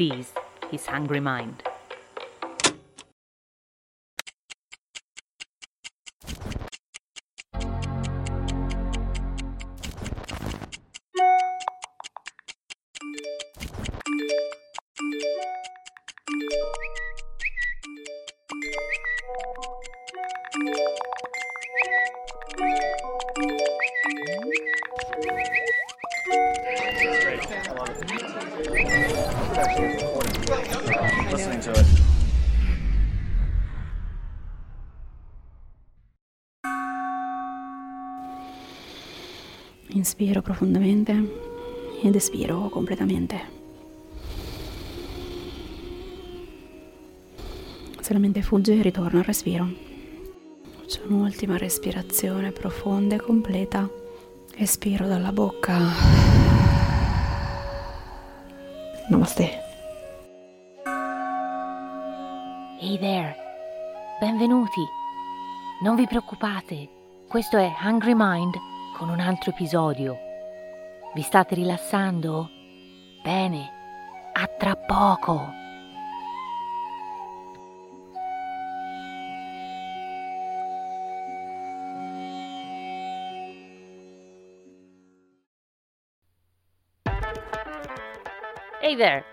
This is Hungry Mind. Mente fugge, ritorno al respiro. Faccio un'ultima respirazione profonda e completa. Espiro dalla bocca. Namaste. Hey there, benvenuti. Non vi preoccupate, questo è Hungry Mind con un altro episodio. Vi state rilassando? Bene, a tra poco. Hey there!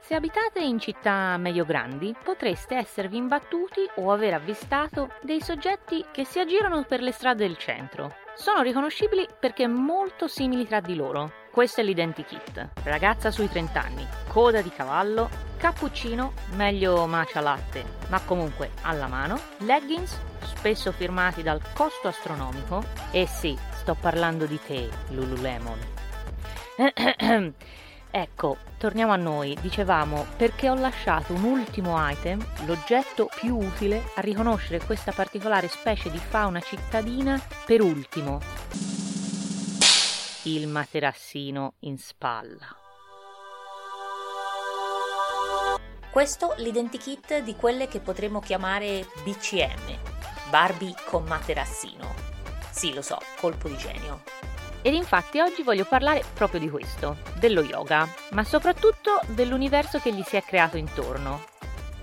Se abitate in città medio-grandi, potreste esservi imbattuti o aver avvistato dei soggetti che si aggirano per le strade del centro. Sono riconoscibili perché molto simili tra di loro. Questo è l'identikit. Ragazza sui 30 anni, coda di cavallo, cappuccino, meglio matcha latte, ma comunque alla mano, leggings, spesso firmati dal costo astronomico, e sì, sto parlando di te, Lululemon. Ecco, torniamo a noi. Dicevamo perché ho lasciato un ultimo item, l'oggetto più utile a riconoscere questa particolare specie di fauna cittadina per ultimo. Il materassino in spalla. Questo l'identikit di quelle che potremmo chiamare BCM, Barbie con materassino. Sì, lo so, colpo di genio. Ed infatti oggi voglio parlare proprio di questo, dello yoga, ma soprattutto dell'universo che gli si è creato intorno.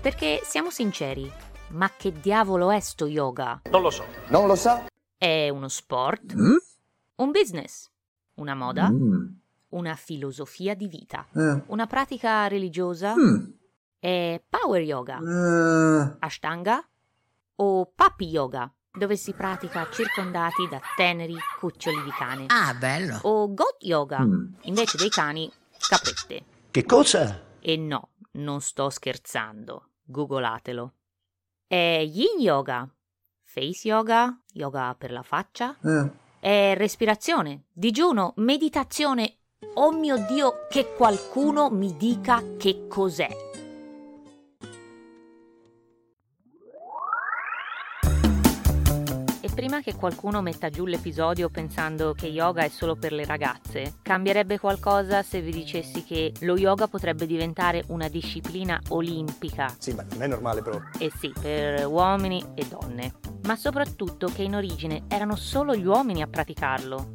Perché siamo sinceri, ma che diavolo è sto yoga? Non lo so. Non lo sa? È uno sport? Mm? Un business? Una moda? Mm. Una filosofia di vita? Eh. Una pratica religiosa? Mm. È power yoga? Eh. Ashtanga? O puppy yoga? Dove si pratica circondati da teneri cuccioli di cane? Ah, bello. O goat yoga? Mm. Invece dei cani, caprette. Che cosa? E no, non sto scherzando. Googlatelo. È yin yoga, face yoga, yoga per la faccia, Eh. è respirazione, digiuno, meditazione. Oh mio Dio, che qualcuno mi dica che cos'è. Prima che qualcuno metta giù l'episodio pensando che yoga è solo per le ragazze, cambierebbe qualcosa se vi dicessi che lo yoga potrebbe diventare una disciplina olimpica Sì, ma non è normale però. eh sì, per uomini e donne, ma soprattutto che in origine erano solo gli uomini a praticarlo.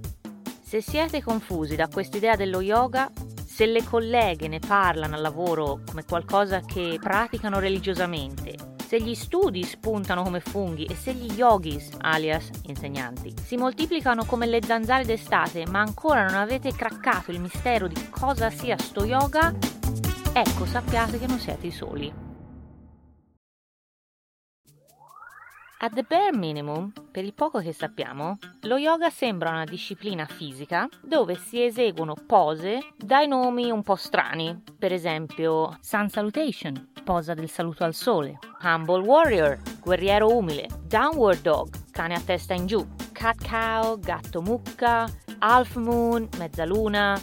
Se siete confusi da quest'idea dello yoga, se le colleghe ne parlano al lavoro come qualcosa che praticano religiosamente, se gli studi spuntano come funghi e se gli yogis, alias insegnanti, si moltiplicano come le zanzare d'estate, ma ancora non avete craccato il mistero di cosa sia sto yoga, ecco sappiate che non siete i soli. At the bare minimum, per il poco che sappiamo, lo yoga sembra una disciplina fisica dove si eseguono pose dai nomi un po' strani, per esempio Sun Salutation, posa del saluto al sole, Humble Warrior, guerriero umile, Downward Dog, cane a testa in giù, Cat Cow, gatto mucca, Half Moon, mezzaluna,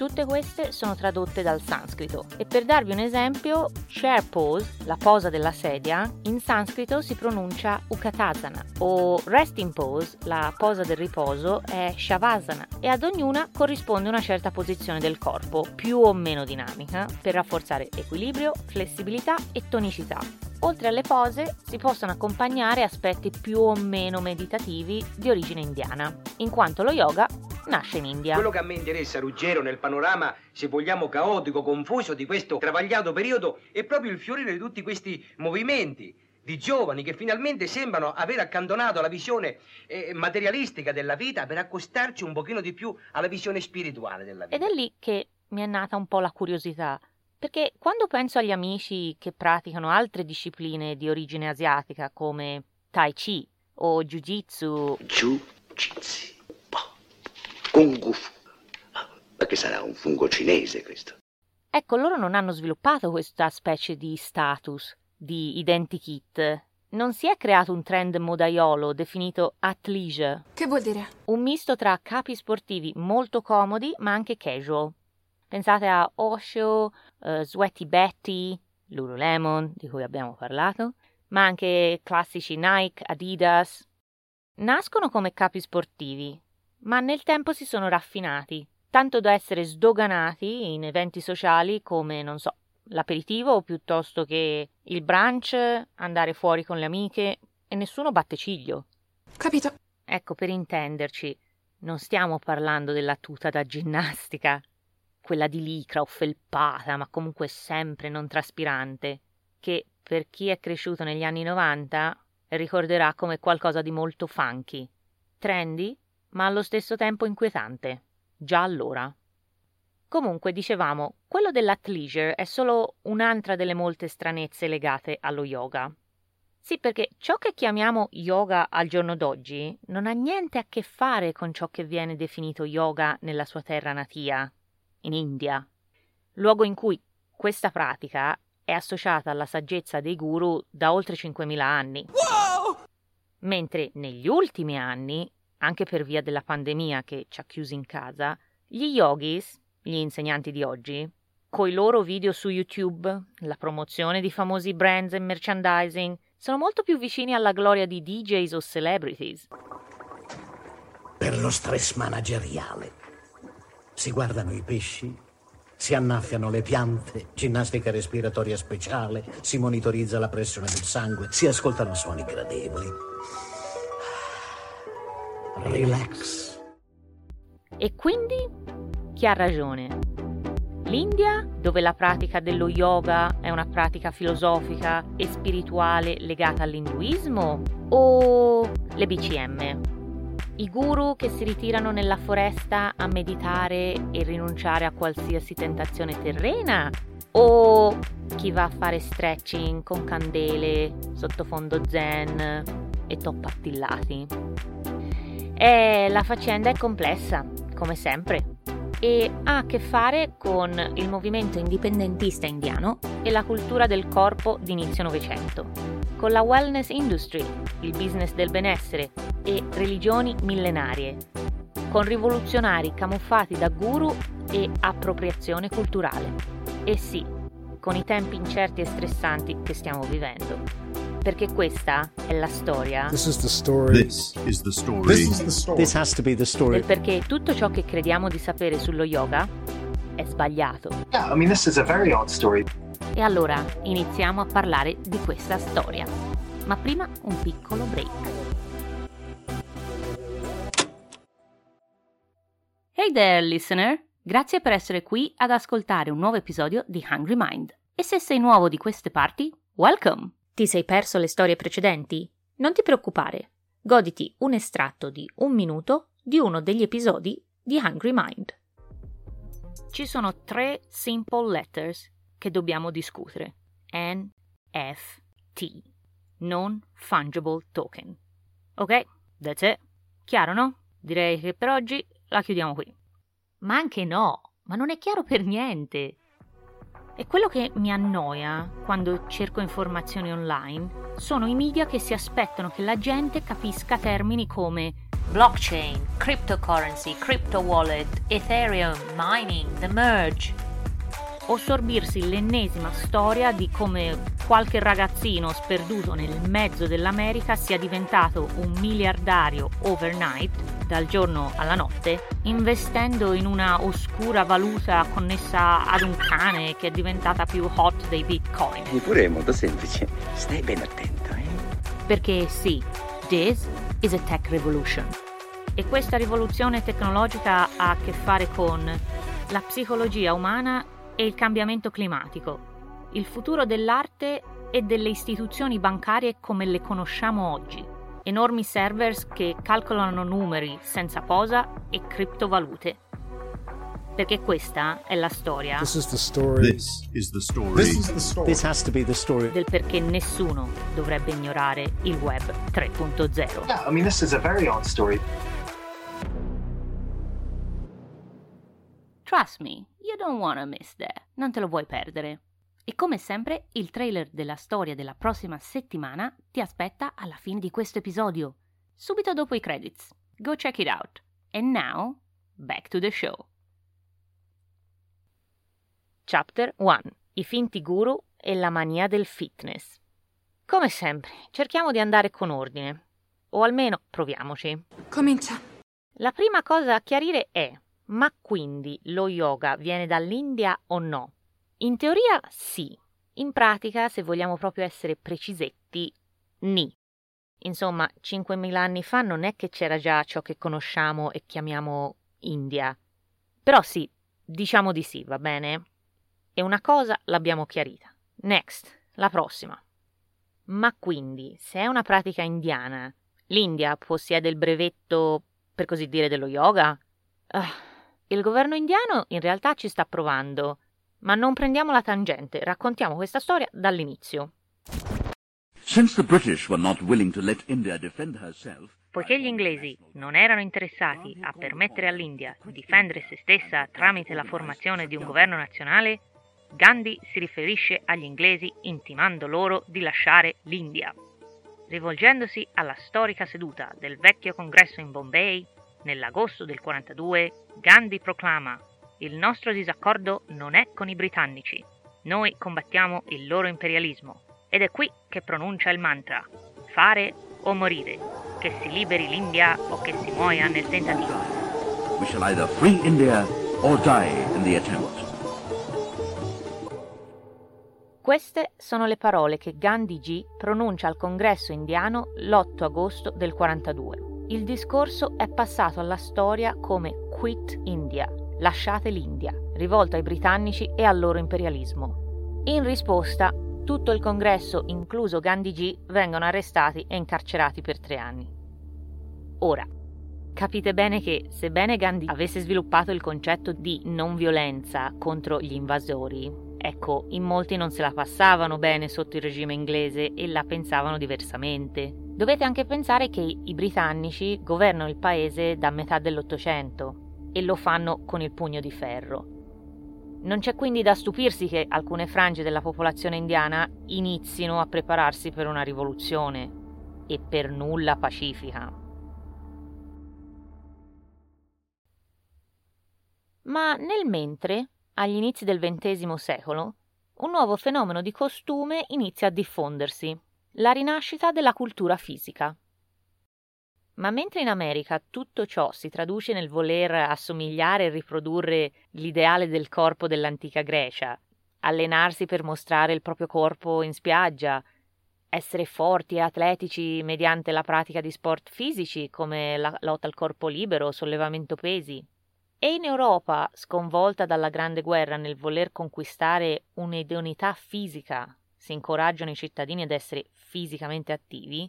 Tutte queste sono tradotte dal sanscrito e per darvi un esempio, chair pose, la posa della sedia, in sanscrito si pronuncia ukatasana o resting pose, la posa del riposo, è shavasana e ad ognuna corrisponde una certa posizione del corpo, più o meno dinamica, per rafforzare equilibrio, flessibilità e tonicità. Oltre alle pose si possono accompagnare aspetti più o meno meditativi di origine indiana, in quanto lo yoga nasce in India. Quello che a me interessa, Ruggero, nel panorama, se vogliamo caotico, confuso di questo travagliato periodo, è proprio il fiorire di tutti questi movimenti di giovani che finalmente sembrano aver accantonato la visione eh, materialistica della vita per accostarci un pochino di più alla visione spirituale della vita. Ed è lì che mi è nata un po' la curiosità, perché quando penso agli amici che praticano altre discipline di origine asiatica come Tai Chi o Jiu Jitsu, Jiu-Jitsu. Kung Fu. Ma che sarà un fungo cinese questo? ecco loro non hanno sviluppato questa specie di status, di identikit. Non si è creato un trend modaiolo definito athleisure, Che vuol dire? un misto tra capi sportivi molto comodi ma anche casual. Pensate a Osho, eh, Sweaty Betty, Lululemon, di cui abbiamo parlato, ma anche classici Nike, Adidas. Nascono come capi sportivi, ma nel tempo si sono raffinati, tanto da essere sdoganati in eventi sociali come, non so, l'aperitivo piuttosto che il brunch, andare fuori con le amiche e nessuno batte ciglio. Capito. Ecco, per intenderci, non stiamo parlando della tuta da ginnastica, quella di licra o felpata, ma comunque sempre non traspirante, che per chi è cresciuto negli anni 90 ricorderà come qualcosa di molto funky, trendy, ma allo stesso tempo inquietante, già allora. Comunque, dicevamo, quello dell'athleisure è solo un'altra delle molte stranezze legate allo yoga. Sì, perché ciò che chiamiamo yoga al giorno d'oggi non ha niente a che fare con ciò che viene definito yoga nella sua terra natia, in India, luogo in cui questa pratica è associata alla saggezza dei guru da oltre 5.000 anni. Mentre negli ultimi anni, anche per via della pandemia che ci ha chiusi in casa, gli yogis, gli insegnanti di oggi, coi loro video su YouTube, la promozione di famosi brands e merchandising, sono molto più vicini alla gloria di DJs o celebrities. Per lo stress manageriale. Si guardano i pesci, si annaffiano le piante, ginnastica respiratoria speciale, si monitorizza la pressione del sangue, si ascoltano suoni gradevoli. Relax. E quindi chi ha ragione? L'India, dove la pratica dello yoga è una pratica filosofica e spirituale legata all'induismo? O le BCM? I guru che si ritirano nella foresta a meditare e rinunciare a qualsiasi tentazione terrena? O chi va a fare stretching con candele, sottofondo zen e top attillati? E la faccenda è complessa, come sempre, e ha a che fare con il movimento indipendentista indiano e la cultura del corpo d'inizio Novecento, con la wellness industry, il business del benessere e religioni millenarie, con rivoluzionari camuffati da guru e appropriazione culturale. E sì, con i tempi incerti e stressanti che stiamo vivendo. Perché questa è la storia This is the story. This is the story. This is the story. This has to be the story. del perché tutto ciò che crediamo di sapere sullo yoga è sbagliato. Yeah, I mean, this is a very odd story. E allora iniziamo a parlare di questa storia. Ma prima un piccolo break. Hey there, listener! Grazie per essere qui ad ascoltare un nuovo episodio di Hungry Mind. E se sei nuovo di queste parti, welcome! Ti sei perso le storie precedenti? Non ti preoccupare, goditi un estratto di un minuto di uno degli episodi di Hungry Mind. Ci sono tre simple letters che dobbiamo discutere. NFT, Non Fungible Token. Ok, that's it. Chiaro, no? Direi che per oggi la chiudiamo qui. Ma anche no, ma non è chiaro per niente. E quello che mi annoia quando cerco informazioni online sono i media che si aspettano che la gente capisca termini come blockchain, cryptocurrency, crypto wallet, Ethereum, mining, the merge. O sorbirsi l'ennesima storia di come qualche ragazzino sperduto nel mezzo dell'America sia diventato un miliardario overnight, dal giorno alla notte, investendo in una oscura valuta connessa ad un cane che è diventata più hot dei bitcoin. Eppure è molto semplice. Stai ben attento, eh? Perché sì, this is a tech revolution. E questa rivoluzione tecnologica ha a che fare con la psicologia umana e il cambiamento climatico, il futuro dell'arte e delle istituzioni bancarie come le conosciamo oggi, enormi servers che calcolano numeri senza posa e criptovalute. Perché questa è la storia This is the story. This is the story. This is the story. This has to be the story. del perché nessuno dovrebbe ignorare il web 3.0. Yeah, I mean, this is a very odd story. Trust me, you don't wanna miss that. Non te lo vuoi perdere. E come sempre, il trailer della storia della prossima settimana ti aspetta alla fine di questo episodio, subito dopo i credits. Go check it out. And now, back to the show. Chapter 1 I finti guru e la mania del fitness. Come sempre, cerchiamo di andare con ordine. O almeno proviamoci. Comincia. La prima cosa a chiarire è: ma quindi lo yoga viene dall'India o no? In teoria sì, in pratica, se vogliamo proprio essere precisetti, ni. Insomma, 5.000 anni fa non è che c'era già ciò che conosciamo e chiamiamo India. Però sì, diciamo di sì, va bene? E una cosa l'abbiamo chiarita. Next, la prossima. Ma quindi, se è una pratica indiana, l'India possiede il brevetto, per così dire, dello yoga? Ah, il governo indiano in realtà ci sta provando, ma non prendiamo la tangente, raccontiamo questa storia dall'inizio. Poiché gli inglesi non erano interessati a permettere all'India di difendere se stessa tramite la formazione di un governo nazionale, Gandhi si riferisce agli inglesi intimando loro di lasciare l'India. Rivolgendosi alla storica seduta del vecchio congresso in Bombay, nell'agosto del 42, Gandhi proclama il nostro disaccordo non è con i britannici, noi combattiamo il loro imperialismo ed è qui che pronuncia il mantra fare o morire, che si liberi l'India o che si muoia nel tentativo. we shall either free India or die in the attempt. Queste sono le parole che Gandhi G pronuncia al congresso indiano l'8 agosto del 42. Il discorso è passato alla storia come Quit India, lasciate l'India, rivolto ai britannici e al loro imperialismo. In risposta, tutto il congresso, incluso Gandhi G, vengono arrestati e incarcerati per tre anni. Ora, capite bene che, sebbene Gandhi avesse sviluppato il concetto di non violenza contro gli invasori, ecco, in molti non se la passavano bene sotto il regime inglese e la pensavano diversamente. Dovete anche pensare che i britannici governano il paese da metà dell'Ottocento e lo fanno con il pugno di ferro. Non c'è quindi da stupirsi che alcune frange della popolazione indiana inizino a prepararsi per una rivoluzione e per nulla pacifica. Ma nel mentre, agli inizi del XX secolo, un nuovo fenomeno di costume inizia a diffondersi, la rinascita della cultura fisica. Ma mentre in America tutto ciò si traduce nel voler assomigliare e riprodurre l'ideale del corpo dell'antica Grecia, allenarsi per mostrare il proprio corpo in spiaggia, essere forti e atletici mediante la pratica di sport fisici come la lotta al corpo libero sollevamento pesi, e in Europa, sconvolta dalla Grande Guerra nel voler conquistare un'idoneità fisica, si incoraggiano i cittadini ad essere fisicamente attivi,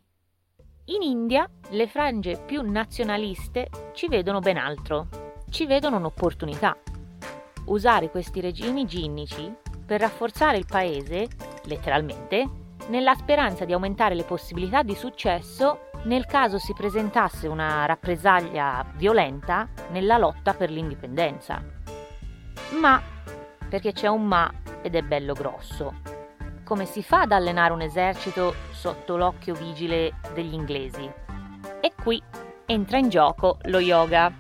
in India le frange più nazionaliste ci vedono ben altro, ci vedono un'opportunità. Usare questi regimi ginnici per rafforzare il paese, letteralmente, nella speranza di aumentare le possibilità di successo nel caso si presentasse una rappresaglia violenta nella lotta per l'indipendenza. Ma, perché c'è un ma ed è bello grosso, come si fa ad allenare un esercito sotto l'occhio vigile degli inglesi? E qui entra in gioco lo yoga,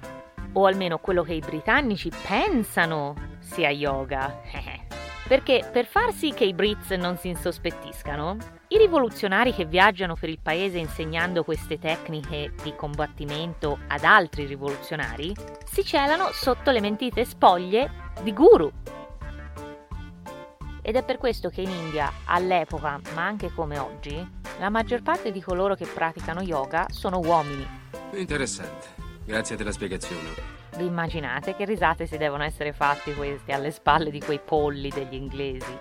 o almeno quello che i britannici pensano sia yoga. Perché per far sì che i Brits non si insospettiscano, i rivoluzionari che viaggiano per il paese insegnando queste tecniche di combattimento ad altri rivoluzionari si celano sotto le mentite spoglie di guru. Ed è per questo che in India, all'epoca, ma anche come oggi, la maggior parte di coloro che praticano yoga sono uomini. Interessante. Grazie della spiegazione. Vi immaginate che risate si devono essere fatti questi alle spalle di quei polli degli inglesi?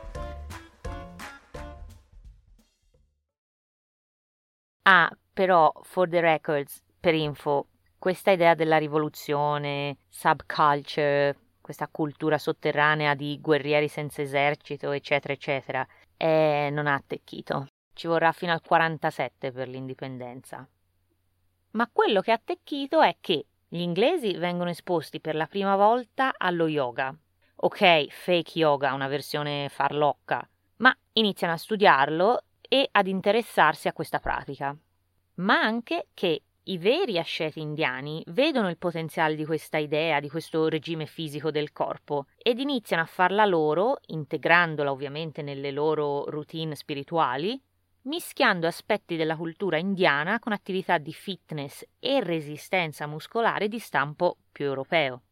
Ah, però, for the records, per info, questa idea della rivoluzione, subculture, questa cultura sotterranea di guerrieri senza esercito, eccetera, eccetera, eh, non ha attecchito. Ci vorrà fino al 47 per l'indipendenza. Ma quello che ha attecchito è che gli inglesi vengono esposti per la prima volta allo yoga. Ok, fake yoga, una versione farlocca, ma iniziano a studiarlo e ad interessarsi a questa pratica. Ma anche che i veri asceti indiani vedono il potenziale di questa idea, di questo regime fisico del corpo, ed iniziano a farla loro, integrandola ovviamente nelle loro routine spirituali, mischiando aspetti della cultura indiana con attività di fitness e resistenza muscolare di stampo più europeo.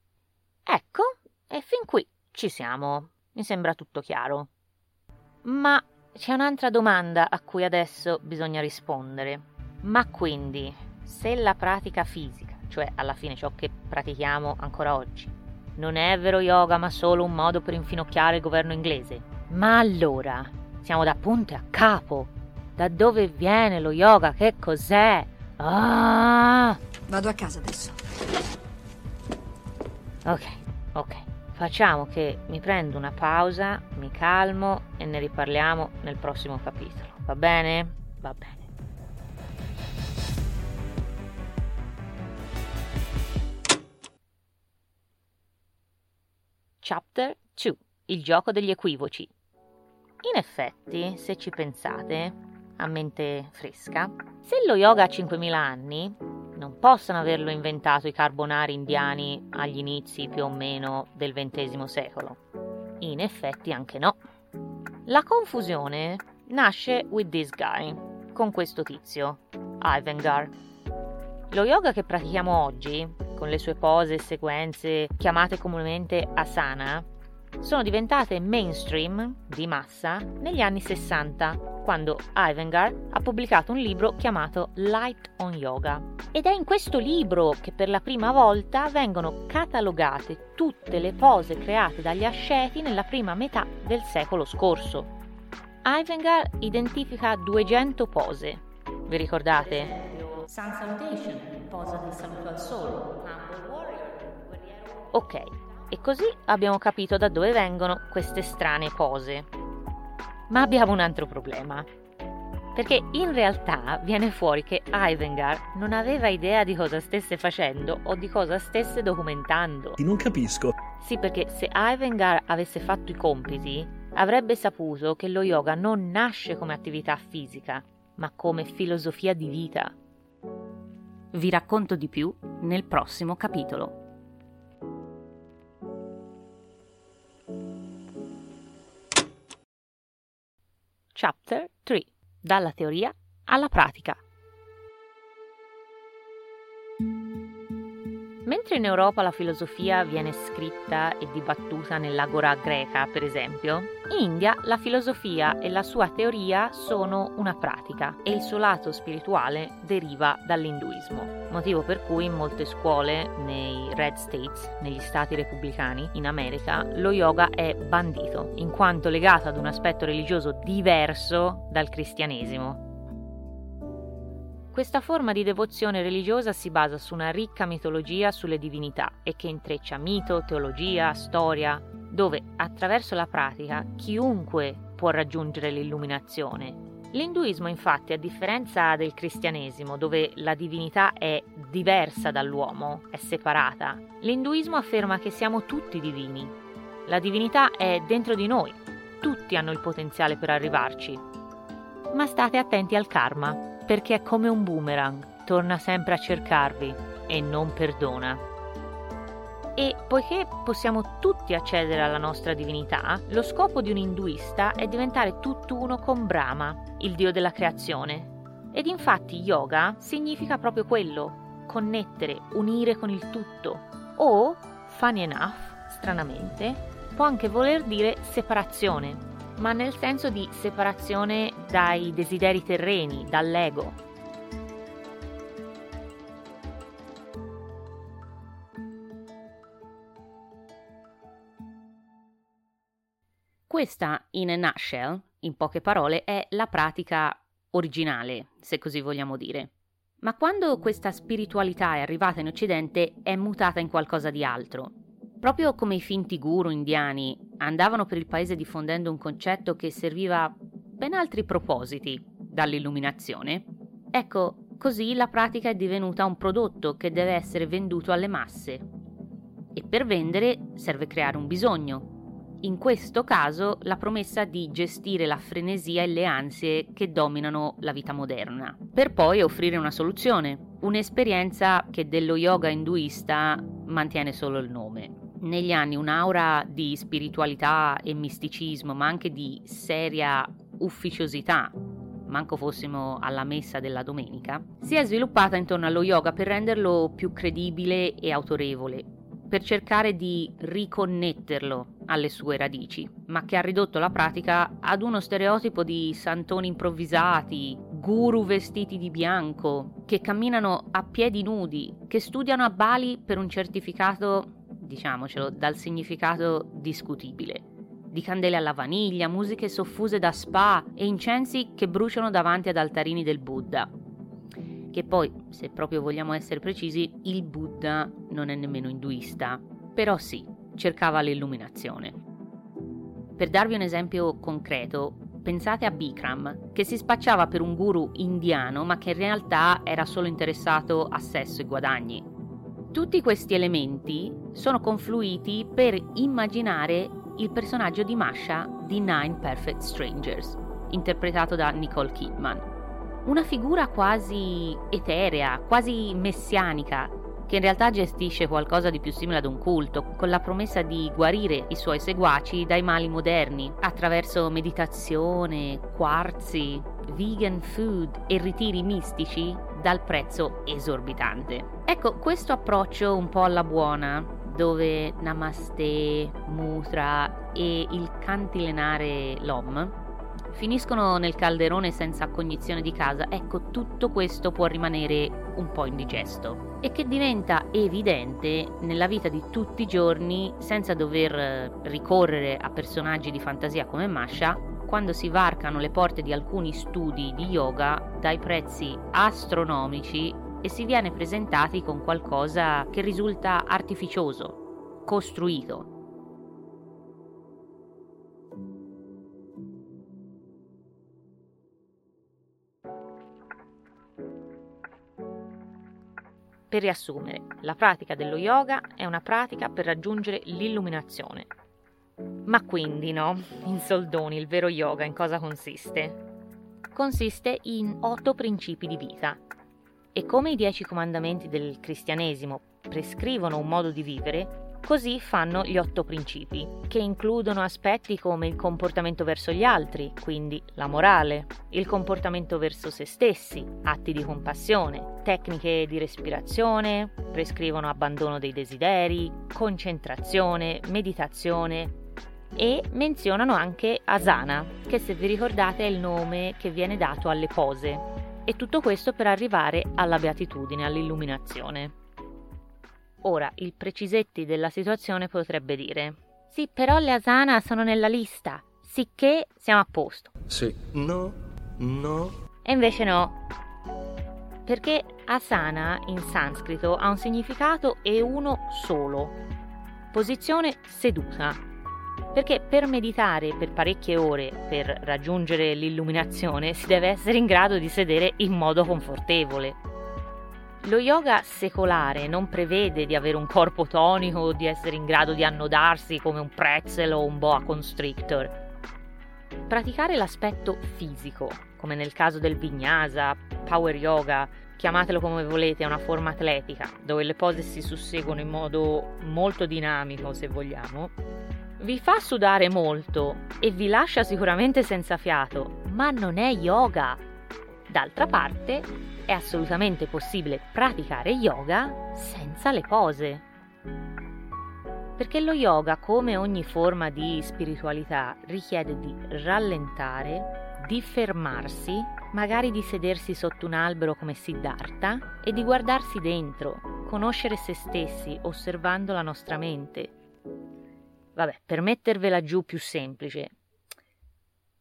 Ecco, e fin qui ci siamo. Mi sembra tutto chiaro. Ma c'è un'altra domanda a cui adesso bisogna rispondere. Ma quindi, se la pratica fisica, cioè alla fine ciò che pratichiamo ancora oggi, non è vero yoga ma solo un modo per infinocchiare il governo inglese, ma allora siamo da punto a capo da dove viene lo yoga? Che cos'è? Ah! Vado a casa adesso. Ok, ok. Facciamo che mi prendo una pausa, mi calmo e ne riparliamo nel prossimo capitolo. Va bene? Va bene. Chapter 2 Il gioco degli equivoci. In effetti, se ci pensate, a mente fresca, se lo yoga ha 5.000 anni, non possono averlo inventato i carbonari indiani agli inizi più o meno del XX secolo. In effetti anche no. La confusione nasce with this guy, con questo tizio, Iyengar. Lo yoga che pratichiamo oggi, con le sue pose e sequenze chiamate comunemente asana, sono diventate mainstream di massa negli anni 60 quando Iyengar ha pubblicato un libro chiamato Light on Yoga. Ed è in questo libro che per la prima volta vengono catalogate tutte le pose create dagli asceti nella prima metà del secolo scorso. Iyengar identifica 200 pose. Vi ricordate? Sun Salutation, posa del saluto al sole, Ok, e così abbiamo capito da dove vengono queste strane pose. Ma abbiamo un altro problema. Perché in realtà viene fuori che Iyengar non aveva idea di cosa stesse facendo o di cosa stesse documentando. Non capisco. Sì, perché se Iyengar avesse fatto i compiti, avrebbe saputo che lo yoga non nasce come attività fisica, ma come filosofia di vita. Vi racconto di più nel prossimo capitolo. Chapter 3 Dalla teoria alla pratica. Mentre in Europa la filosofia viene scritta e dibattuta nell'agora greca, per esempio, in India la filosofia e la sua teoria sono una pratica e il suo lato spirituale deriva dall'induismo, motivo per cui in molte scuole nei Red States, negli stati repubblicani in America, lo yoga è bandito, in quanto legato ad un aspetto religioso diverso dal cristianesimo, questa forma di devozione religiosa si basa su una ricca mitologia sulle divinità e che intreccia mito, teologia, storia, dove attraverso la pratica chiunque può raggiungere l'illuminazione. L'induismo infatti, a differenza del cristianesimo, dove la divinità è diversa dall'uomo, è separata, l'induismo afferma che siamo tutti divini. La divinità è dentro di noi, tutti hanno il potenziale per arrivarci. Ma state attenti al karma, perché è come un boomerang, torna sempre a cercarvi e non perdona. E poiché possiamo tutti accedere alla nostra divinità, lo scopo di un induista è diventare tutt'uno con Brahma, il dio della creazione. Ed infatti yoga significa proprio quello, connettere, unire con il tutto. O, funny enough, stranamente, può anche voler dire separazione, ma nel senso di separazione dai desideri terreni, dall'ego. Questa, in a nutshell, in poche parole, è la pratica originale, se così vogliamo dire. Ma quando questa spiritualità è arrivata in Occidente è mutata in qualcosa di altro. Proprio come i finti guru indiani andavano per il paese diffondendo un concetto che serviva ben altri propositi dall'illuminazione, ecco, così la pratica è divenuta un prodotto che deve essere venduto alle masse. E per vendere serve creare un bisogno, in questo caso la promessa di gestire la frenesia e le ansie che dominano la vita moderna, per poi offrire una soluzione, un'esperienza che dello yoga induista mantiene solo il nome. Negli anni un'aura di spiritualità e misticismo, ma anche di seria ufficiosità, manco fossimo alla messa della domenica, si è sviluppata intorno allo yoga per renderlo più credibile e autorevole, per cercare di riconnetterlo alle sue radici, ma che ha ridotto la pratica ad uno stereotipo di santoni improvvisati, guru vestiti di bianco, che camminano a piedi nudi, che studiano a Bali per un certificato, diciamocelo, dal significato discutibile. Di candele alla vaniglia, musiche soffuse da spa e incensi che bruciano davanti ad altarini del Buddha. Che poi, se proprio vogliamo essere precisi, il Buddha non è nemmeno induista, però sì, cercava l'illuminazione. Per darvi un esempio concreto, pensate a Bikram, che si spacciava per un guru indiano ma che in realtà era solo interessato a sesso e guadagni. Tutti questi elementi sono confluiti per immaginare il personaggio di Masha di Nine Perfect Strangers, interpretato da Nicole Kidman. Una figura quasi eterea, quasi messianica, che in realtà gestisce qualcosa di più simile ad un culto, con la promessa di guarire i suoi seguaci dai mali moderni, attraverso meditazione, quarzi, vegan food e ritiri mistici dal prezzo esorbitante. Ecco, questo approccio un po' alla buona, dove Namaste, Mutra e il cantilenare l'Om finiscono nel calderone senza cognizione di casa, ecco tutto questo può rimanere un po' indigesto e che diventa evidente nella vita di tutti i giorni senza dover ricorrere a personaggi di fantasia come Masha quando si varcano le porte di alcuni studi di yoga dai prezzi astronomici e si viene presentati con qualcosa che risulta artificioso, costruito, Per riassumere, la pratica dello yoga è una pratica per raggiungere l'illuminazione. Ma quindi no, in soldoni, il vero yoga in cosa consiste? Consiste in otto principi di vita. E come i dieci comandamenti del cristianesimo prescrivono un modo di vivere, Così fanno gli otto principi, che includono aspetti come il comportamento verso gli altri, quindi la morale, il comportamento verso se stessi, atti di compassione, tecniche di respirazione, prescrivono abbandono dei desideri, concentrazione, meditazione e menzionano anche asana, che se vi ricordate è il nome che viene dato alle pose. E tutto questo per arrivare alla beatitudine, all'illuminazione. Ora, il precisetti della situazione potrebbe dire: Sì, però le asana sono nella lista, sicché siamo a posto. Sì, no, no. E invece no. Perché asana in sanscrito ha un significato e uno solo: posizione seduta. Perché per meditare per parecchie ore, per raggiungere l'illuminazione, si deve essere in grado di sedere in modo confortevole. Lo yoga secolare non prevede di avere un corpo tonico o di essere in grado di annodarsi come un pretzel o un boa constrictor. Praticare l'aspetto fisico, come nel caso del vinyasa, power yoga, chiamatelo come volete, è una forma atletica, dove le pose si susseguono in modo molto dinamico, se vogliamo, vi fa sudare molto e vi lascia sicuramente senza fiato, ma non è yoga. D'altra parte, è assolutamente possibile praticare yoga senza le pose. Perché lo yoga, come ogni forma di spiritualità, richiede di rallentare, di fermarsi, magari di sedersi sotto un albero come Siddhartha e di guardarsi dentro, conoscere se stessi osservando la nostra mente. Vabbè, per mettervela giù più semplice,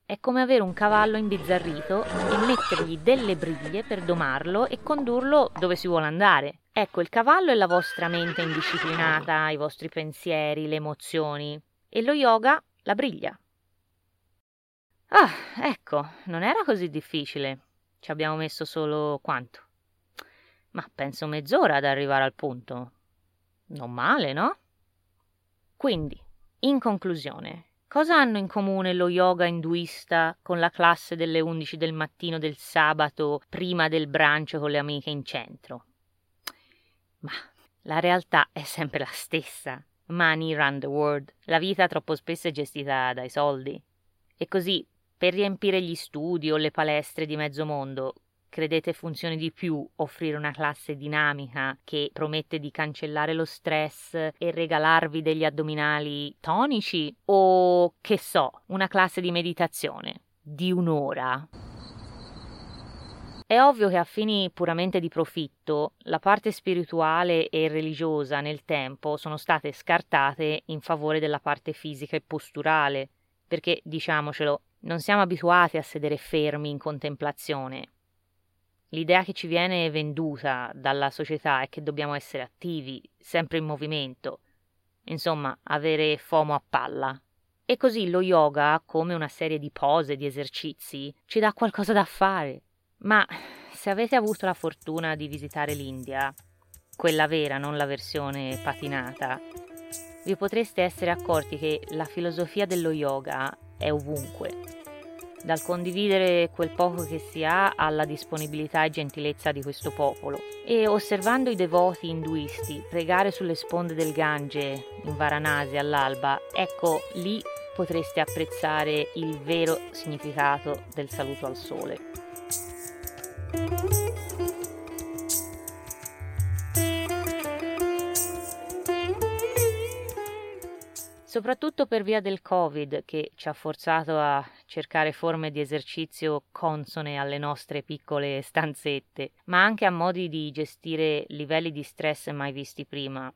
È come avere un cavallo imbizzarrito e mettergli delle briglie per domarlo e condurlo dove si vuole andare. Ecco, il cavallo è la vostra mente indisciplinata, i vostri pensieri, le emozioni. E lo yoga, la briglia. Ah, ecco, non era così difficile. Ci abbiamo messo solo quanto? Ma penso mezz'ora ad arrivare al punto. Non male, no? Quindi, in conclusione, Cosa hanno in comune lo yoga induista con la classe delle 11 del mattino del sabato prima del brunch con le amiche in centro? Ma la realtà è sempre la stessa. Money run the world. La vita troppo spesso è gestita dai soldi. E così, per riempire gli studi o le palestre di mezzo mondo, Credete funzioni di più offrire una classe dinamica che promette di cancellare lo stress e regalarvi degli addominali tonici? O, che so, una classe di meditazione di un'ora? È ovvio che a fini puramente di profitto la parte spirituale e religiosa nel tempo sono state scartate in favore della parte fisica e posturale, perché, diciamocelo, non siamo abituati a sedere fermi in contemplazione, L'idea che ci viene venduta dalla società è che dobbiamo essere attivi, sempre in movimento, insomma, avere FOMO a palla. E così lo yoga, come una serie di pose, di esercizi, ci dà qualcosa da fare. Ma se avete avuto la fortuna di visitare l'India, quella vera, non la versione patinata, vi potreste essere accorti che la filosofia dello yoga è ovunque dal condividere quel poco che si ha alla disponibilità e gentilezza di questo popolo. E osservando i devoti induisti pregare sulle sponde del Gange in Varanasi all'alba, ecco lì potreste apprezzare il vero significato del saluto al sole. Soprattutto per via del Covid che ci ha forzato a cercare forme di esercizio consone alle nostre piccole stanzette, ma anche a modi di gestire livelli di stress mai visti prima.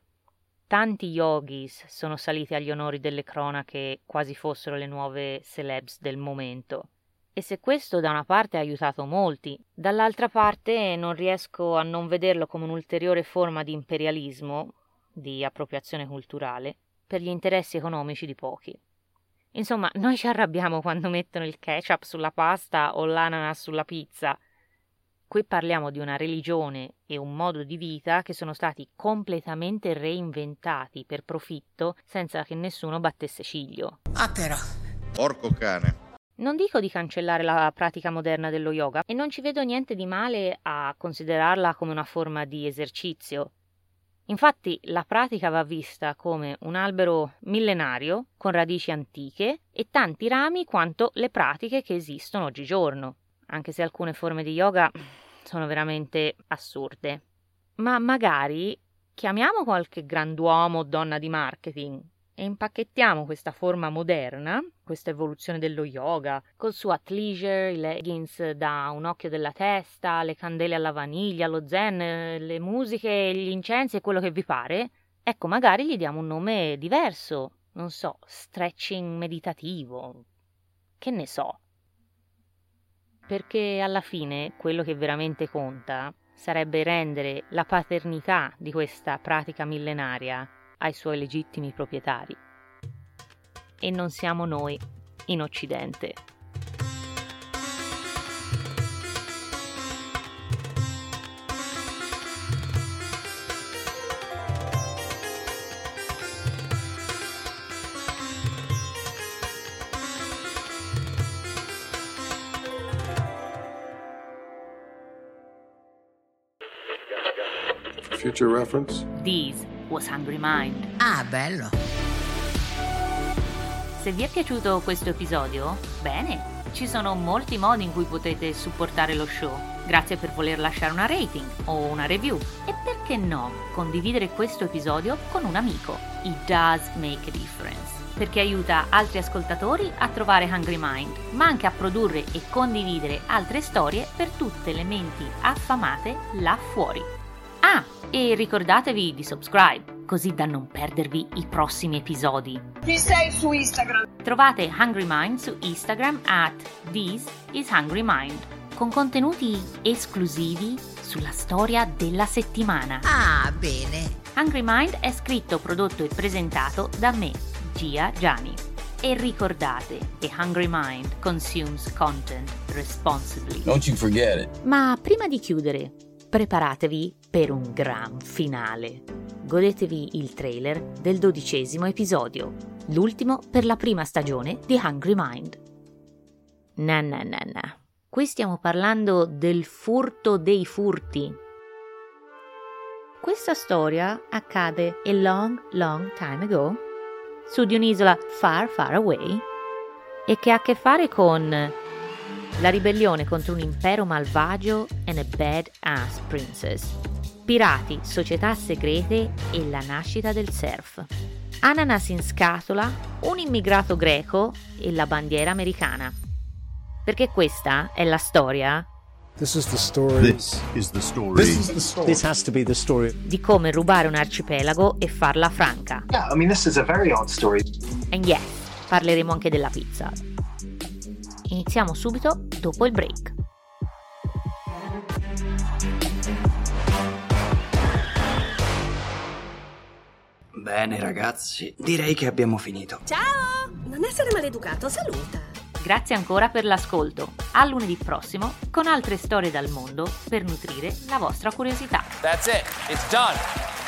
Tanti yogis sono saliti agli onori delle cronache quasi fossero le nuove celebs del momento. E se questo da una parte ha aiutato molti, dall'altra parte non riesco a non vederlo come un'ulteriore forma di imperialismo, di appropriazione culturale, per gli interessi economici di pochi. Insomma, noi ci arrabbiamo quando mettono il ketchup sulla pasta o l'ananas sulla pizza. Qui parliamo di una religione e un modo di vita che sono stati completamente reinventati per profitto senza che nessuno battesse ciglio. Ah però. Porco cane. Non dico di cancellare la pratica moderna dello yoga e non ci vedo niente di male a considerarla come una forma di esercizio, Infatti la pratica va vista come un albero millenario con radici antiche e tanti rami quanto le pratiche che esistono oggigiorno, anche se alcune forme di yoga sono veramente assurde. Ma magari chiamiamo qualche grand'uomo o donna di marketing e impacchettiamo questa forma moderna, questa evoluzione dello yoga, col suo athleisure, i leggings da un occhio della testa, le candele alla vaniglia, lo zen, le musiche, gli incensi e quello che vi pare, ecco, magari gli diamo un nome diverso, non so, stretching meditativo, che ne so. Perché alla fine quello che veramente conta sarebbe rendere la paternità di questa pratica millenaria ai suoi legittimi proprietari. E non siamo noi in Occidente. Future reference? These was Hungry Mind. Ah, bello! Se vi è piaciuto questo episodio, bene, ci sono molti modi in cui potete supportare lo show. Grazie per voler lasciare una rating o una review. E perché no, condividere questo episodio con un amico. It does make a difference. Perché aiuta altri ascoltatori a trovare Hungry Mind, ma anche a produrre e condividere altre storie per tutte le menti affamate là fuori. Ah, e ricordatevi di subscribe così da non perdervi i prossimi episodi. Chi sei su Instagram? Trovate Hungry Mind su Instagram at This is Hungry Mind, con contenuti esclusivi sulla storia della settimana. Ah, bene. Hungry Mind è scritto, prodotto e presentato da me, Gia Gianni. E ricordate che Hungry Mind consumes content responsibly. Don't you forget it. Ma prima di chiudere, preparatevi per un gran finale. Godetevi il trailer del dodicesimo episodio, l'ultimo per la prima stagione di Hungry Mind. Na na na na. Qui stiamo parlando del furto dei furti. Questa storia accade a long, long time ago su di un'isola far, far away e che ha a che fare con la ribellione contro un impero malvagio and a bad-ass princess, pirati, società segrete e la nascita del surf. Ananas in scatola, un immigrato greco e la bandiera americana. Perché questa è la storia This is the story. This is the story. This is the story. This has to be the story. di come rubare un arcipelago e farla franca. Yeah, I mean, this is a very odd story. And yes, parleremo anche della pizza. Iniziamo subito dopo il break. Bene ragazzi, direi che abbiamo finito. Ciao! Non essere maleducato, saluta. Grazie ancora per l'ascolto. A lunedì prossimo con altre storie dal mondo per nutrire la vostra curiosità. That's it. It's done.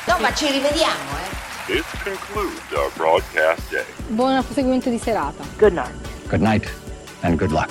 No, ma ci rivediamo, eh. This concludes our broadcast day. Buon proseguimento di serata. Good night. Good night and good luck.